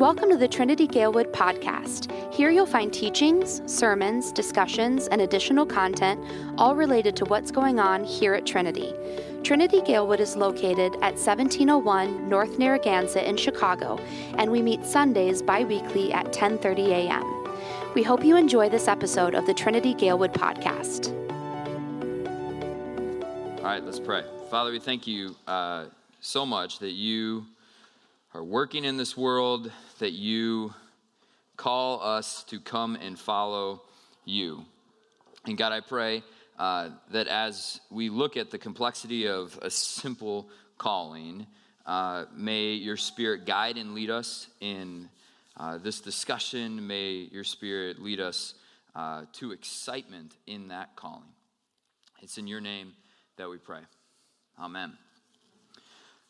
Welcome to the Trinity Galewood podcast. Here you'll find teachings, sermons, discussions, and additional content, all related to what's going on here at Trinity. Trinity Galewood is located at 1701 North Narragansett in Chicago, and we meet Sundays bi-weekly at 10:30 a.m. We hope you enjoy this episode of the Trinity Galewood podcast. All right, let's pray. Father, we thank you uh, so much that you are working in this world, that you call us to come and follow you. And God, I pray uh, that as we look at the complexity of a simple calling, uh, may your spirit guide and lead us in uh, this discussion. May your spirit lead us uh, to excitement in that calling. It's in your name that we pray. Amen.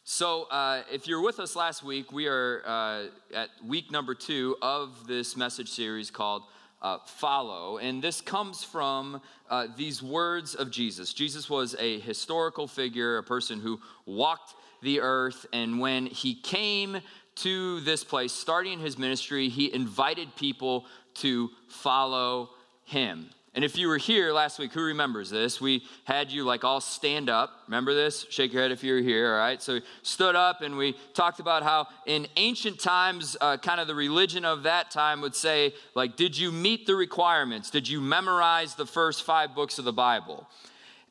So, uh, if you're with us last week, we are uh, at week number two of this message series called uh, Follow. And this comes from uh, these words of Jesus. Jesus was a historical figure, a person who walked the earth. And when he came to this place, starting his ministry, he invited people to follow him. And if you were here last week, who remembers this? We had you like all stand up. Remember this? Shake your head if you were here, all right? So we stood up and we talked about how in ancient times, uh, kind of the religion of that time would say, like, did you meet the requirements? Did you memorize the first five books of the Bible?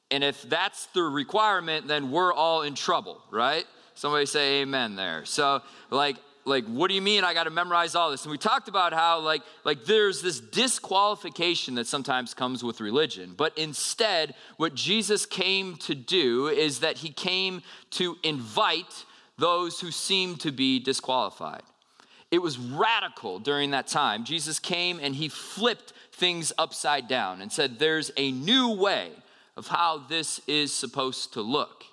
And if that's the requirement, then we're all in trouble, right? Somebody say amen there. So, like, like what do you mean i got to memorize all this? And we talked about how like like there's this disqualification that sometimes comes with religion. But instead what jesus came to do is that he came to invite those who seem to be disqualified. It was radical during that time. Jesus came and he flipped things upside down and said there's a new way of how this is supposed to look.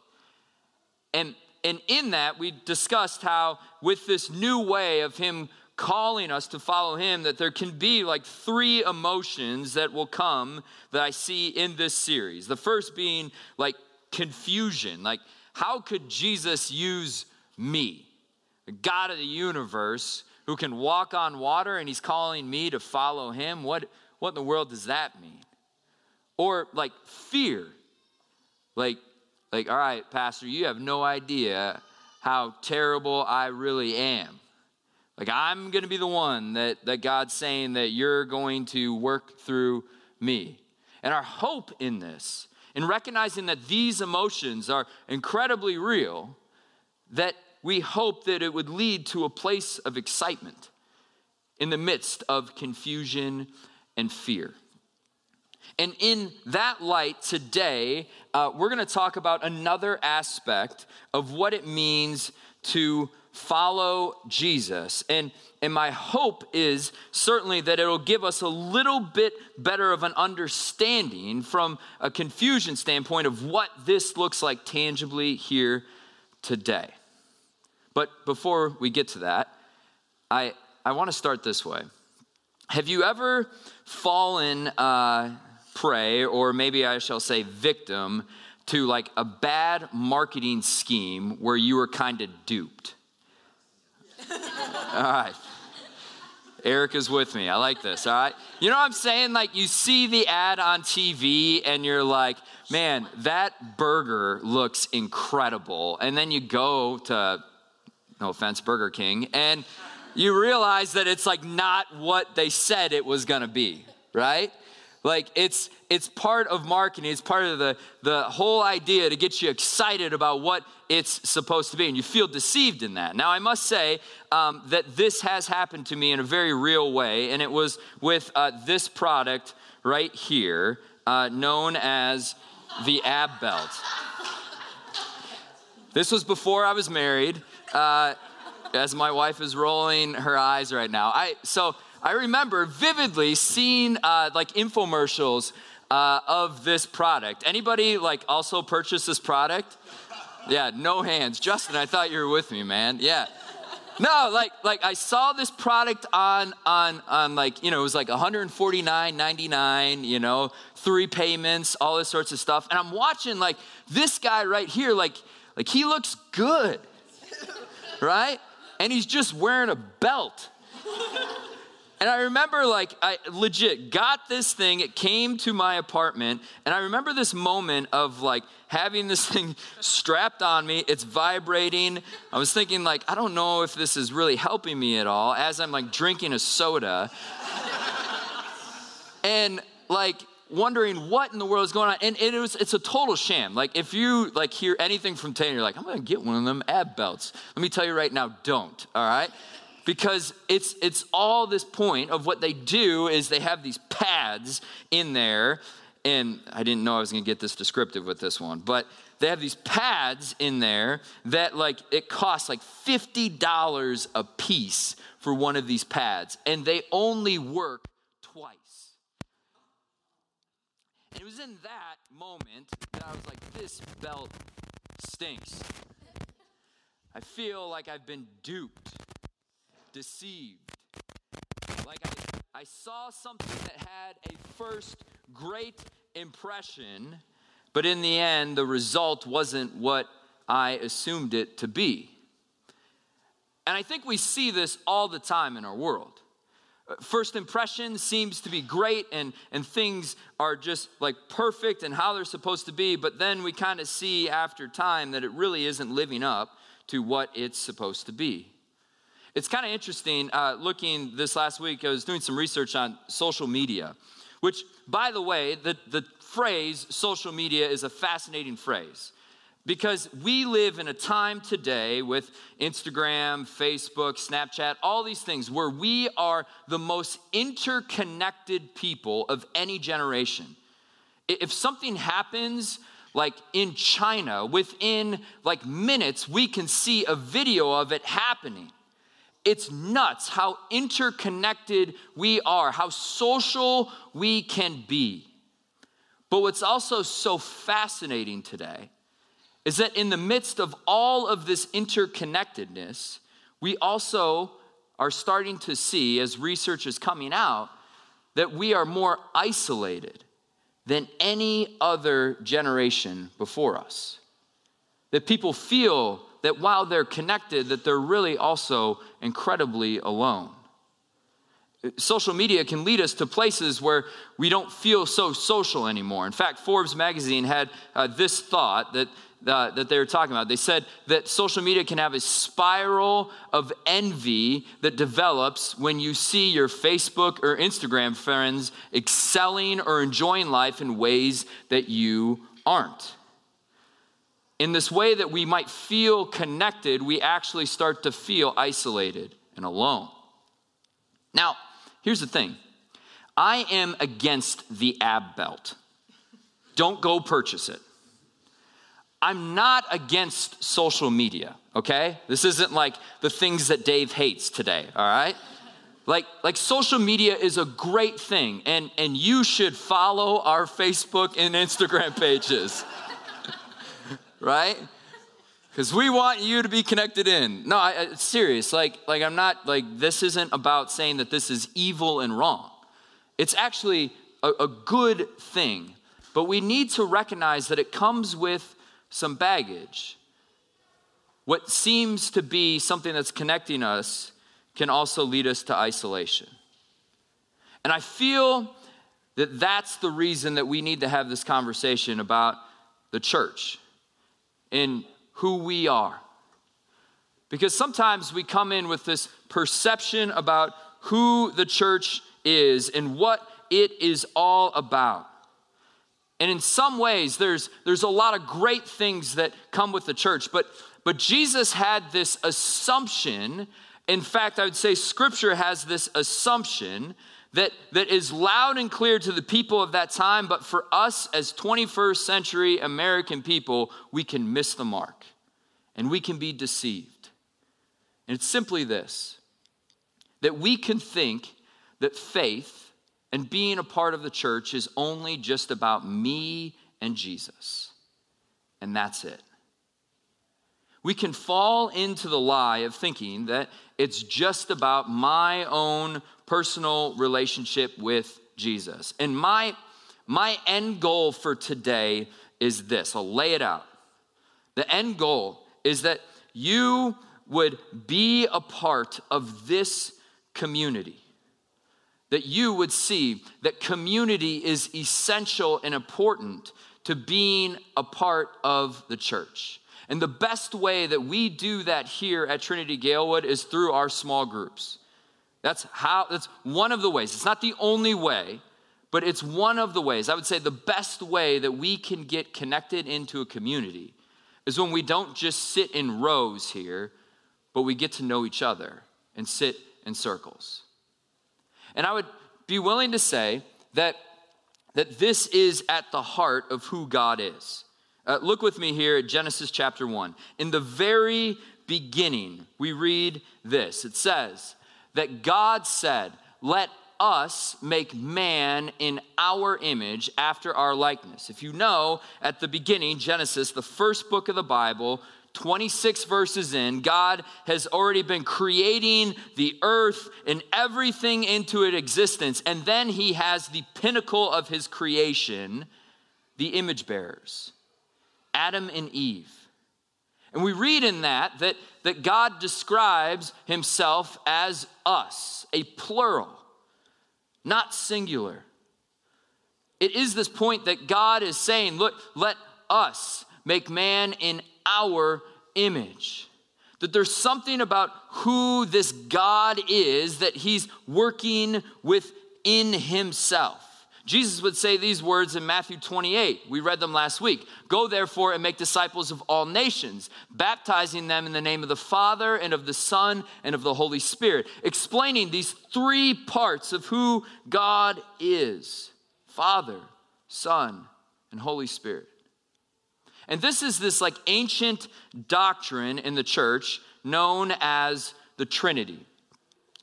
And and in that, we discussed how, with this new way of Him calling us to follow Him, that there can be like three emotions that will come that I see in this series. The first being like confusion. Like, how could Jesus use me, the God of the universe, who can walk on water and He's calling me to follow Him? What, what in the world does that mean? Or like fear. Like, like, all right, Pastor, you have no idea how terrible I really am. Like, I'm going to be the one that, that God's saying that you're going to work through me. And our hope in this, in recognizing that these emotions are incredibly real, that we hope that it would lead to a place of excitement in the midst of confusion and fear. And in that light, today, uh, we're going to talk about another aspect of what it means to follow Jesus. And, and my hope is certainly that it'll give us a little bit better of an understanding from a confusion standpoint of what this looks like tangibly here today. But before we get to that, I, I want to start this way. Have you ever fallen uh, prey, or maybe I shall say victim, to like a bad marketing scheme where you were kind of duped. all right. Eric is with me. I like this. All right. You know what I'm saying? Like you see the ad on TV and you're like, man, that burger looks incredible. And then you go to, no offense, Burger King, and you realize that it's like not what they said it was going to be, right? Like it's it's part of marketing. It's part of the the whole idea to get you excited about what it's supposed to be, and you feel deceived in that. Now, I must say um, that this has happened to me in a very real way, and it was with uh, this product right here, uh, known as the Ab Belt. This was before I was married. Uh, as my wife is rolling her eyes right now. I so I remember vividly seeing uh, like infomercials uh, of this product. Anybody like also purchase this product? Yeah, no hands. Justin, I thought you were with me, man. Yeah. No, like like I saw this product on on on like, you know, it was like 149.99, you know, three payments, all this sorts of stuff. And I'm watching like this guy right here like like he looks good. Right? and he's just wearing a belt. And I remember, like, I legit got this thing. It came to my apartment. And I remember this moment of, like, having this thing strapped on me. It's vibrating. I was thinking, like, I don't know if this is really helping me at all as I'm, like, drinking a soda. and, like, wondering what in the world is going on and it was it's a total sham like if you like hear anything from taylor you're like i'm gonna get one of them ab belts let me tell you right now don't all right because it's it's all this point of what they do is they have these pads in there. And I didn't know I was going to get this descriptive with this one but they have these pads in there that like it costs like $50 a piece for one of these pads. And they only work twice. And it was in that moment that I was like this belt stinks. I feel like I've been duped deceived. Like I, I saw something that had a first great impression, but in the end, the result wasn't what I assumed it to be. And I think we see this all the time in our world. First impression seems to be great and, and things are just like perfect and how they're supposed to be, but then we kind of see after time that it really isn't living up to what it's supposed to be. It's kind of interesting uh, looking this last week, I was doing some research on social media, which, by the way, the, the phrase social media is a fascinating phrase because we live in a time today with Instagram, Facebook, Snapchat, all these things where we are the most interconnected people of any generation. If something happens, like in China, within like minutes, we can see a video of it happening. It's nuts how interconnected we are, how social we can be. But what's also so fascinating today is that in the midst of all of this interconnectedness, we also are starting to see, as research is coming out, that we are more isolated than any other generation before us. That people feel that while they're connected, that they're really also incredibly alone. Social media can lead us to places where we don't feel so social anymore. In fact, Forbes magazine had uh, this thought that, uh, that they were talking about. They said that social media can have a spiral of envy that develops when you see your Facebook or Instagram friends excelling or enjoying life in ways that you aren't in this way that we might feel connected, we actually start to feel isolated and alone. Now, here's the thing I am against the ab belt. Don't go purchase it. I'm not against social media, okay? This isn't like the things that Dave hates today, all right? Like, like social media is a great thing, and, and you should follow our Facebook and Instagram pages right? Because we want you to be connected in. No, I, it's serious. Like, like I'm not like this isn't about saying that this is evil and wrong. It's actually a, a good thing, but we need to recognize that it comes with some baggage. What seems to be something that's connecting us can also lead us to isolation. And I feel that that's the reason that we need to have this conversation about the church in who we are. Because sometimes we come in with this perception about who the church is and what it is all about. And in some ways, there's, there's a lot of great things that come with the church, but, but Jesus had this assumption. In fact, I would say scripture has this assumption that, that is loud and clear to the people of that time, but for us as 21st century American people, we can miss the mark and we can be deceived. And it's simply this that we can think that faith and being a part of the church is only just about me and Jesus, and that's it. We can fall into the lie of thinking that it's just about my own personal relationship with Jesus. And my, my end goal for today is this I'll lay it out. The end goal is that you would be a part of this community. That you would see that community is essential and important to being a part of the church. And the best way that we do that here at Trinity Galewood is through our small groups. That's how that's one of the ways. It's not the only way, but it's one of the ways. I would say the best way that we can get connected into a community is when we don't just sit in rows here, but we get to know each other and sit in circles. And I would be willing to say that, that this is at the heart of who God is. Uh, look with me here at Genesis chapter 1. In the very beginning, we read this it says that God said, Let us make man in our image after our likeness. If you know, at the beginning, Genesis, the first book of the Bible, 26 verses in, God has already been creating the earth and everything into its existence. And then he has the pinnacle of his creation, the image bearers, Adam and Eve. And we read in that, that that God describes himself as us, a plural not singular. It is this point that God is saying, look, let us make man in our image. That there's something about who this God is that he's working within himself. Jesus would say these words in Matthew 28. We read them last week. Go therefore and make disciples of all nations, baptizing them in the name of the Father and of the Son and of the Holy Spirit, explaining these three parts of who God is Father, Son, and Holy Spirit. And this is this like ancient doctrine in the church known as the Trinity.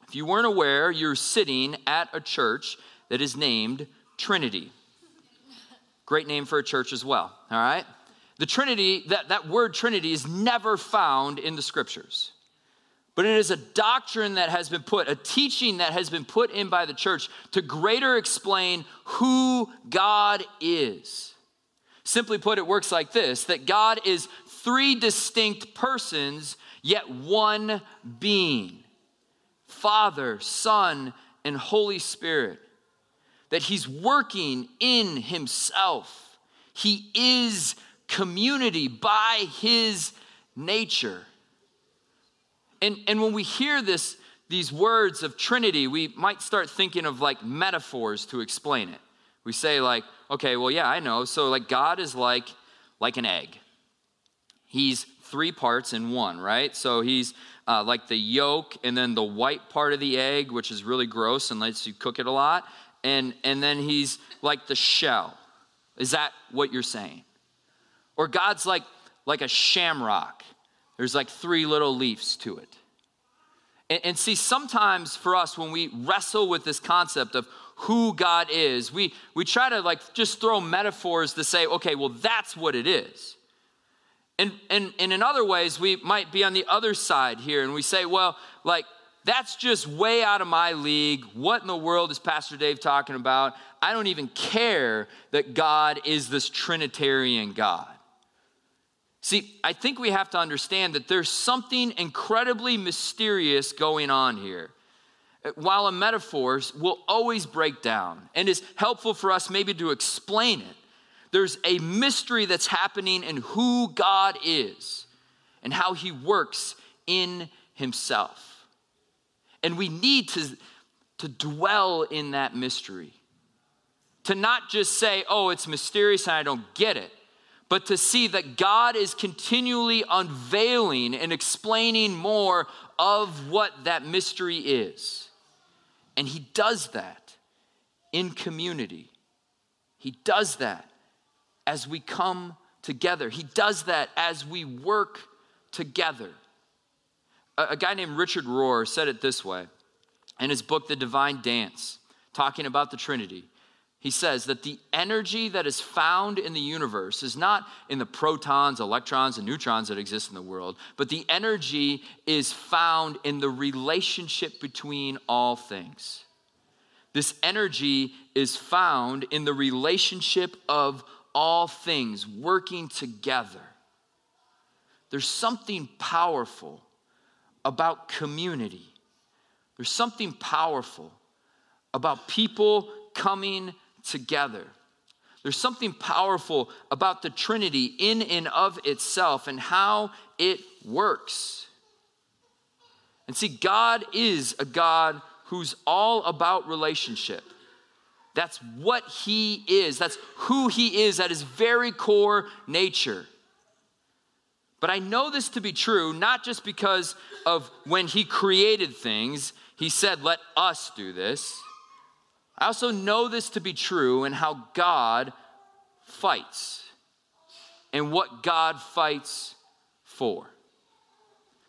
If you weren't aware, you're sitting at a church that is named Trinity. Great name for a church as well, all right? The Trinity, that, that word Trinity is never found in the scriptures. But it is a doctrine that has been put, a teaching that has been put in by the church to greater explain who God is. Simply put, it works like this that God is three distinct persons, yet one being Father, Son, and Holy Spirit that he's working in himself. He is community by his nature. And, and when we hear this, these words of Trinity, we might start thinking of like metaphors to explain it. We say, like, okay, well, yeah, I know. So, like, God is like, like an egg. He's three parts in one, right? So he's uh, like the yolk and then the white part of the egg, which is really gross and lets you cook it a lot and, and then he's like the shell. Is that what you're saying? Or God's like, like a shamrock. There's like three little leaves to it. And, and see, sometimes for us, when we wrestle with this concept of who God is, we, we try to like just throw metaphors to say, okay, well, that's what it is. And, and, and in other ways, we might be on the other side here and we say, well, like, that's just way out of my league. What in the world is Pastor Dave talking about? I don't even care that God is this Trinitarian God. See, I think we have to understand that there's something incredibly mysterious going on here. While a metaphor will always break down and is helpful for us maybe to explain it, there's a mystery that's happening in who God is and how he works in himself. And we need to, to dwell in that mystery. To not just say, oh, it's mysterious and I don't get it, but to see that God is continually unveiling and explaining more of what that mystery is. And He does that in community. He does that as we come together, He does that as we work together. A, guy named Richard Rohr said it this way in his book, The Divine Dance, talking about the Trinity. He says that the energy that is found in the universe is not in the protons, electrons, and neutrons that exist in the world, but the energy is found in the relationship between all things. This energy is found in the relationship of all things working together. There's something powerful about community. There's something powerful about people coming together. There's something powerful about the Trinity in and of itself and how it works. And see, God is a God who's all about relationship. That's what He is, that's who He is at His very core nature. But I know this to be true, not just because of when He created things, He said, Let us do this. I also know this to be true in how God fights and what God fights for.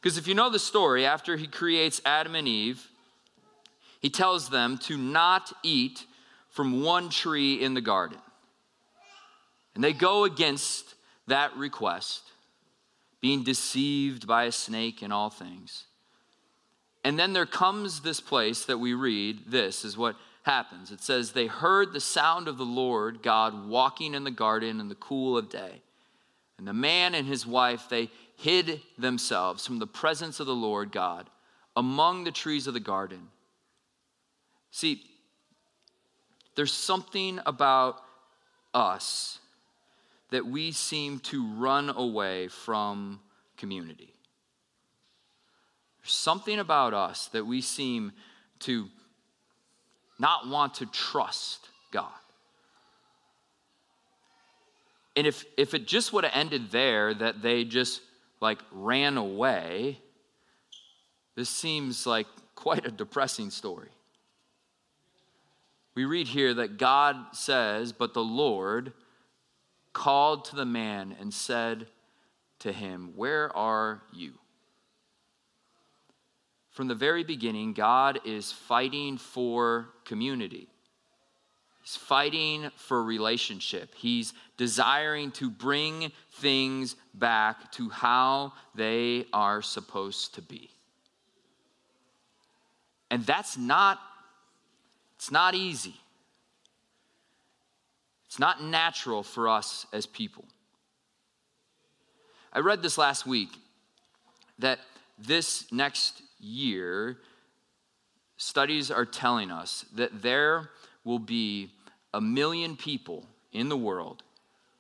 Because if you know the story, after he creates Adam and Eve, he tells them to not eat from one tree in the garden. And they go against that request, being deceived by a snake in all things. And then there comes this place that we read. This is what happens. It says, They heard the sound of the Lord God walking in the garden in the cool of day. And the man and his wife, they hid themselves from the presence of the Lord God among the trees of the garden. See, there's something about us that we seem to run away from community. There's something about us that we seem to not want to trust God. And if, if it just would have ended there, that they just like ran away, this seems like quite a depressing story. We read here that God says, But the Lord called to the man and said to him, Where are you? From the very beginning, God is fighting for community. He's fighting for relationship. He's desiring to bring things back to how they are supposed to be. And that's not it's not easy. It's not natural for us as people. I read this last week that this next year, studies are telling us that there will be a million people in the world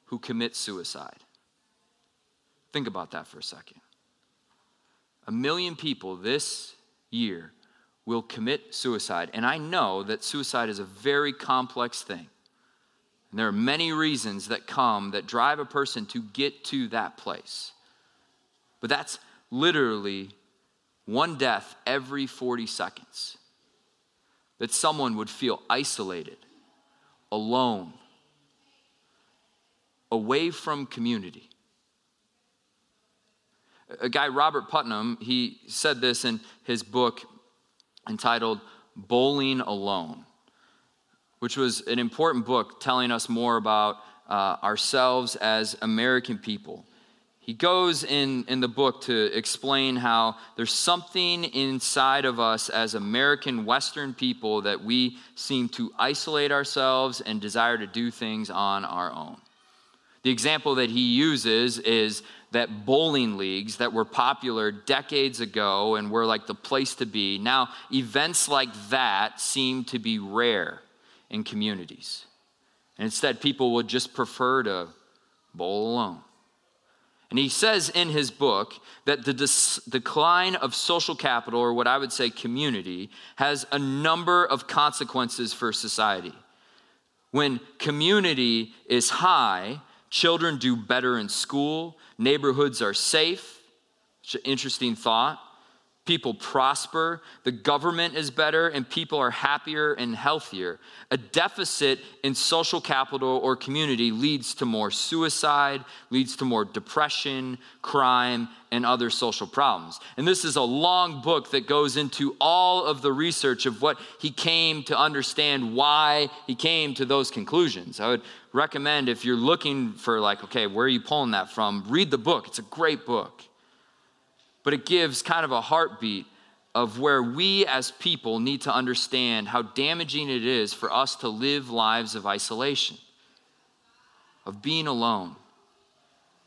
who commit suicide. Think about that for a second. A million people this year will commit suicide. And I know that suicide is a very complex thing. And there are many reasons that come that drive a person to get to that place. But that's literally one death every 40 seconds. That someone would feel isolated, alone, away from community. A guy, Robert Putnam, he said this in his book entitled Bowling Alone, which was an important book telling us more about uh, ourselves as American people. He goes in, in the book to explain how there's something inside of us as American Western people that we seem to isolate ourselves and desire to do things on our own. The example that he uses is that bowling leagues that were popular decades ago and were like the place to be, now events like that seem to be rare in communities. And instead, people would just prefer to bowl alone. And he says in his book that the dis- decline of social capital, or what I would say community, has a number of consequences for society. When community is high, children do better in school, neighborhoods are safe. It's an Interesting thought people prosper, the government is better, and people are happier and healthier. A deficit in social capital or community leads to more suicide, leads to more depression, crime, and other social problems. And this is a long book that goes into all of the research of what he came to understand why he came to those conclusions. I would recommend if you're looking for, like, okay, where are you pulling that from? Read the book, it's a great book but it gives kind of a heartbeat of where we as people need to understand how damaging it is for us to live lives of isolation, of being alone,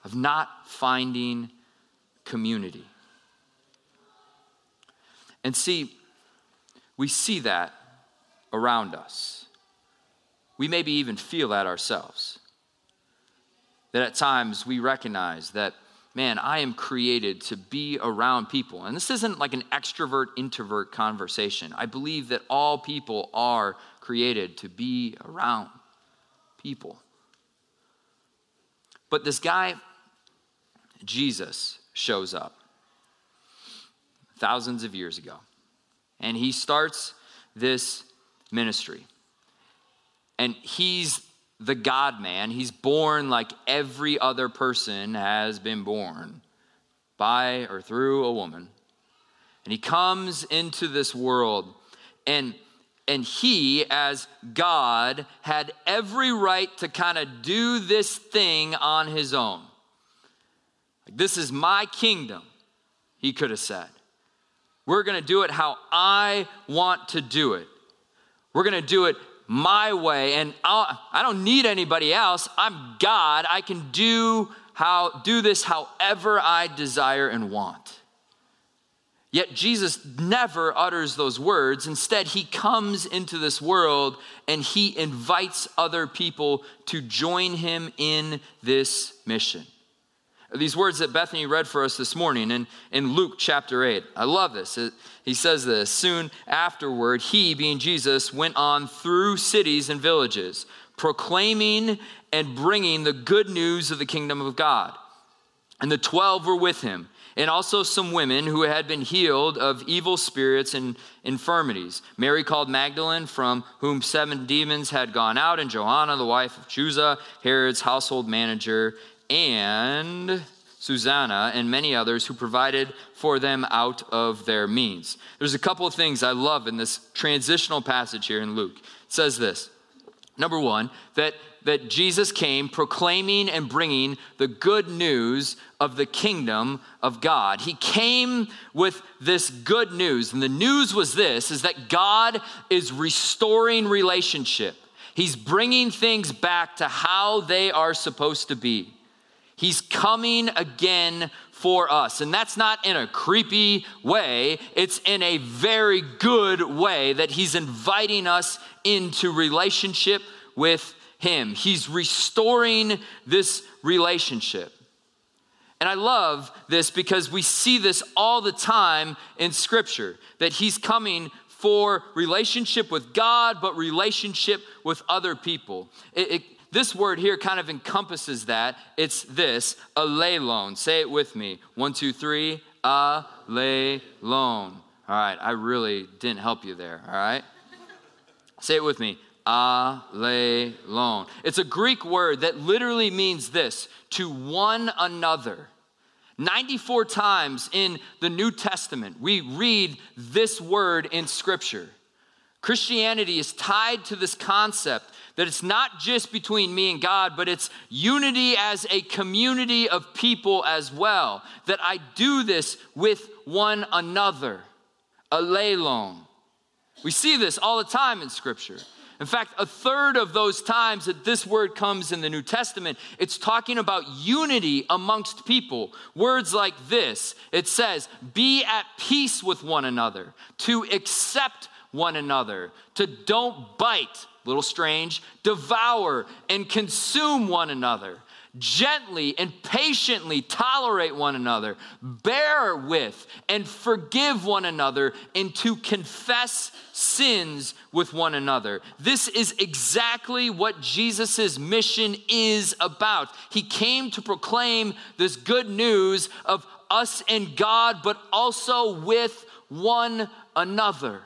of not finding community. And see, we see that around us. We maybe even feel that ourselves. That at times we recognize that, man, I am created to be around people. And this isn't like an extrovert introvert conversation. I believe that all people are created to be around people. But this guy, Jesus, shows up thousands of years ago. And he starts this ministry. And he's the God man. He's born like every other person has been born by or through a woman. And he comes into this world and and he as God had every right to kind of do this thing on his own. Like, this is my kingdom, he could have said. We're going to do it how I want to do it. We're going to do it my way and I'll, I do not need anybody else. I'm God. I can do how do this however I desire and want. Yet Jesus never utters those words. Instead, he comes into this world and he invites other people to join him in this mission. These words that Bethany read for us this morning in, in Luke chapter 8. I love this. It, he says this Soon afterward, he, being Jesus, went on through cities and villages, proclaiming and bringing the good news of the kingdom of God. And the twelve were with him, and also some women who had been healed of evil spirits and infirmities. Mary called Magdalene, from whom seven demons had gone out, and Joanna, the wife of Chuza, Herod's household manager and Susanna, and many others who provided for them out of their means. There's a couple of things I love in this transitional passage here in Luke. It says this number one, that, that Jesus came proclaiming and bringing the good news of the kingdom of God. He came with this good news, and the news was this is that God is restoring relationship. He's bringing things back to how they are supposed to be. He's coming again for us. And that's not in a creepy way, it's in a very good way that He's inviting us into relationship with Him. He's restoring this relationship. And I love this because we see this all the time in Scripture that He's coming for relationship with God, but relationship with other people. It, it, this word here kind of encompasses that. It's this, allelon. Say it with me. One, two, three, allelon. All right, I really didn't help you there, all right? Say it with me. Allelon. It's a Greek word that literally means this to one another. 94 times in the New Testament, we read this word in Scripture. Christianity is tied to this concept that it's not just between me and God, but it's unity as a community of people as well. That I do this with one another. Allelon. We see this all the time in Scripture. In fact, a third of those times that this word comes in the New Testament, it's talking about unity amongst people. Words like this it says, be at peace with one another, to accept one another, to don't bite, little strange, devour and consume one another. Gently and patiently tolerate one another, bear with and forgive one another, and to confess sins with one another. This is exactly what Jesus' mission is about. He came to proclaim this good news of us and God, but also with one another.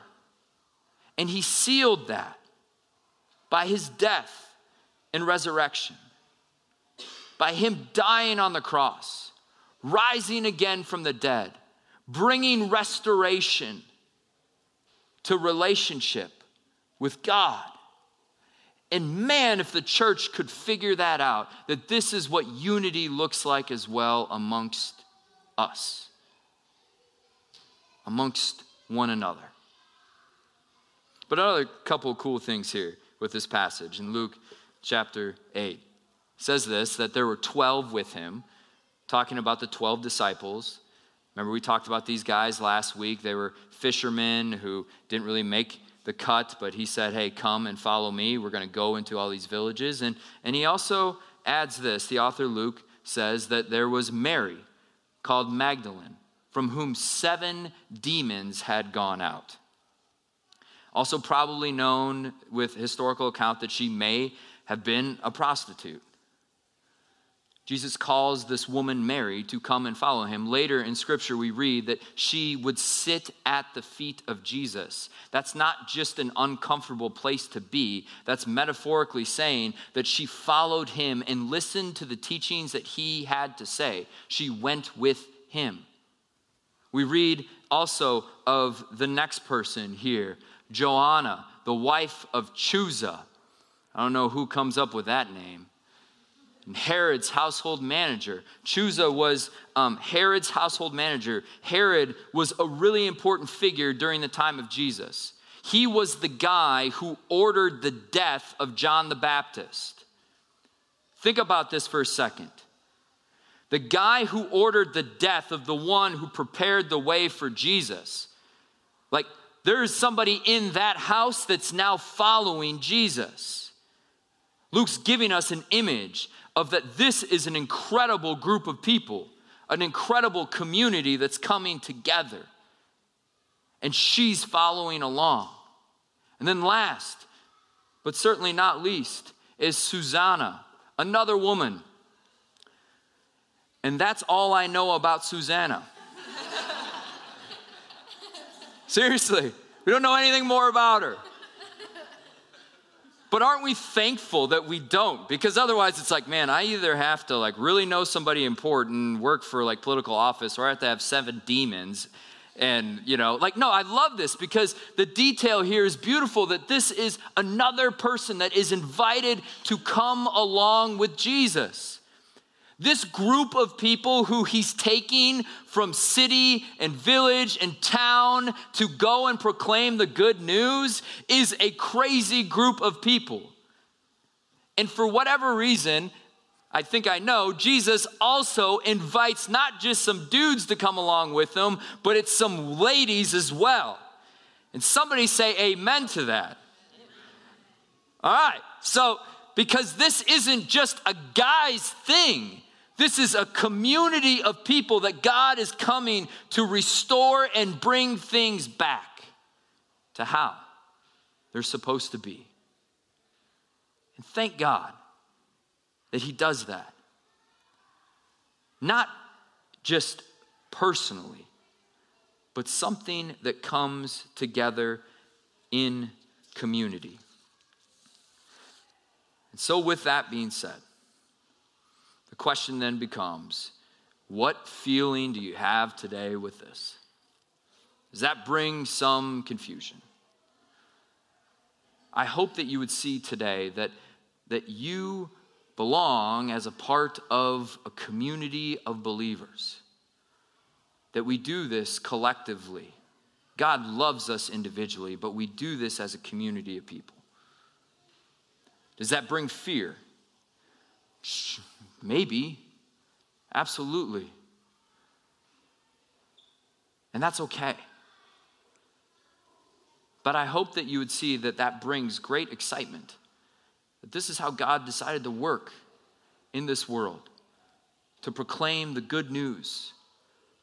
And he sealed that by his death and resurrection, by him dying on the cross, rising again from the dead, bringing restoration to relationship with God. And man, if the church could figure that out, that this is what unity looks like as well amongst us, amongst one another. But another couple cool things here with this passage in Luke chapter 8. Says this that there were 12 with him, talking about the 12 disciples. Remember, we talked about these guys last week. They were fishermen who didn't really make the cut, but he said, Hey, come and follow me. We're going to go into all these villages. And, and he also adds this the author Luke says that there was Mary called Magdalene, from whom seven demons had gone out. Also, probably known with historical account that she may have been a prostitute. Jesus calls this woman Mary to come and follow him. Later in scripture, we read that she would sit at the feet of Jesus. That's not just an uncomfortable place to be, that's metaphorically saying that she followed him and listened to the teachings that he had to say. She went with him. We read also of the next person here, Joanna, the wife of Chuza. I don't know who comes up with that name. And Herod's household manager. Chuza was um, Herod's household manager. Herod was a really important figure during the time of Jesus. He was the guy who ordered the death of John the Baptist. Think about this for a second. The guy who ordered the death of the one who prepared the way for Jesus. Like, there is somebody in that house that's now following Jesus. Luke's giving us an image of that this is an incredible group of people, an incredible community that's coming together. And she's following along. And then, last, but certainly not least, is Susanna, another woman. And that's all I know about Susanna. Seriously, we don't know anything more about her. But aren't we thankful that we don't? Because otherwise it's like, man, I either have to like really know somebody important, work for like political office, or I have to have seven demons. And, you know, like, no, I love this because the detail here is beautiful that this is another person that is invited to come along with Jesus. This group of people who he's taking from city and village and town to go and proclaim the good news is a crazy group of people. And for whatever reason, I think I know, Jesus also invites not just some dudes to come along with him, but it's some ladies as well. And somebody say amen to that. All right, so because this isn't just a guy's thing. This is a community of people that God is coming to restore and bring things back to how they're supposed to be. And thank God that He does that. Not just personally, but something that comes together in community. And so, with that being said, the question then becomes what feeling do you have today with this? Does that bring some confusion? I hope that you would see today that, that you belong as a part of a community of believers. That we do this collectively. God loves us individually, but we do this as a community of people. Does that bring fear? Maybe. Absolutely. And that's okay. But I hope that you would see that that brings great excitement. That this is how God decided to work in this world to proclaim the good news,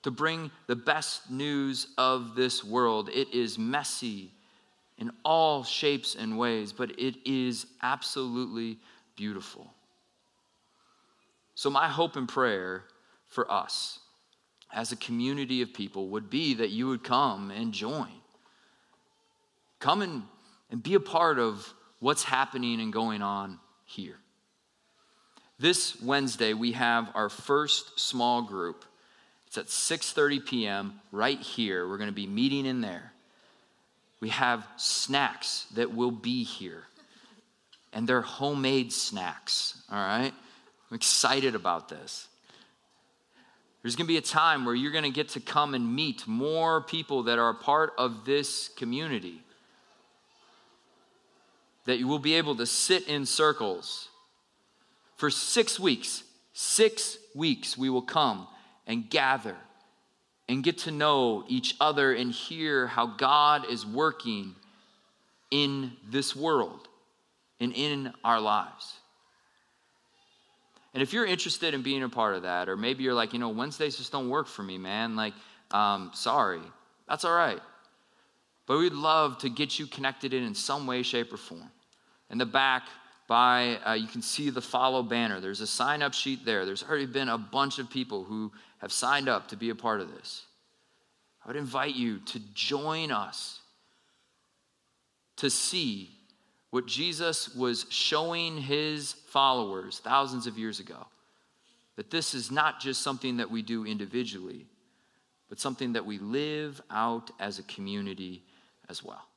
to bring the best news of this world. It is messy in all shapes and ways, but it is absolutely beautiful. So, my hope and prayer for us as a community of people would be that you would come and join. Come and, and be a part of what's happening and going on here. This Wednesday, we have our first small group. It's at 6:30 p.m. right here. We're going to be meeting in there. We have snacks that will be here. And they're homemade snacks, all right? I'm excited about this. There's going to be a time where you're going to get to come and meet more people that are a part of this community. That you will be able to sit in circles for six weeks. Six weeks we will come and gather and get to know each other and hear how God is working in this world and in our lives. And if you're interested in being a part of that, or maybe you're like, you know, Wednesdays just don't work for me, man, like, um, sorry, that's all right. But we'd love to get you connected in in some way, shape, or form. In the back, by uh, you can see the follow banner. There's a sign up sheet there. There's already been a bunch of people who have signed up to be a part of this. I would invite you to join us to see what Jesus was showing his followers thousands of years ago. That this is not just something that we do individually, but something that we live out as a community as well.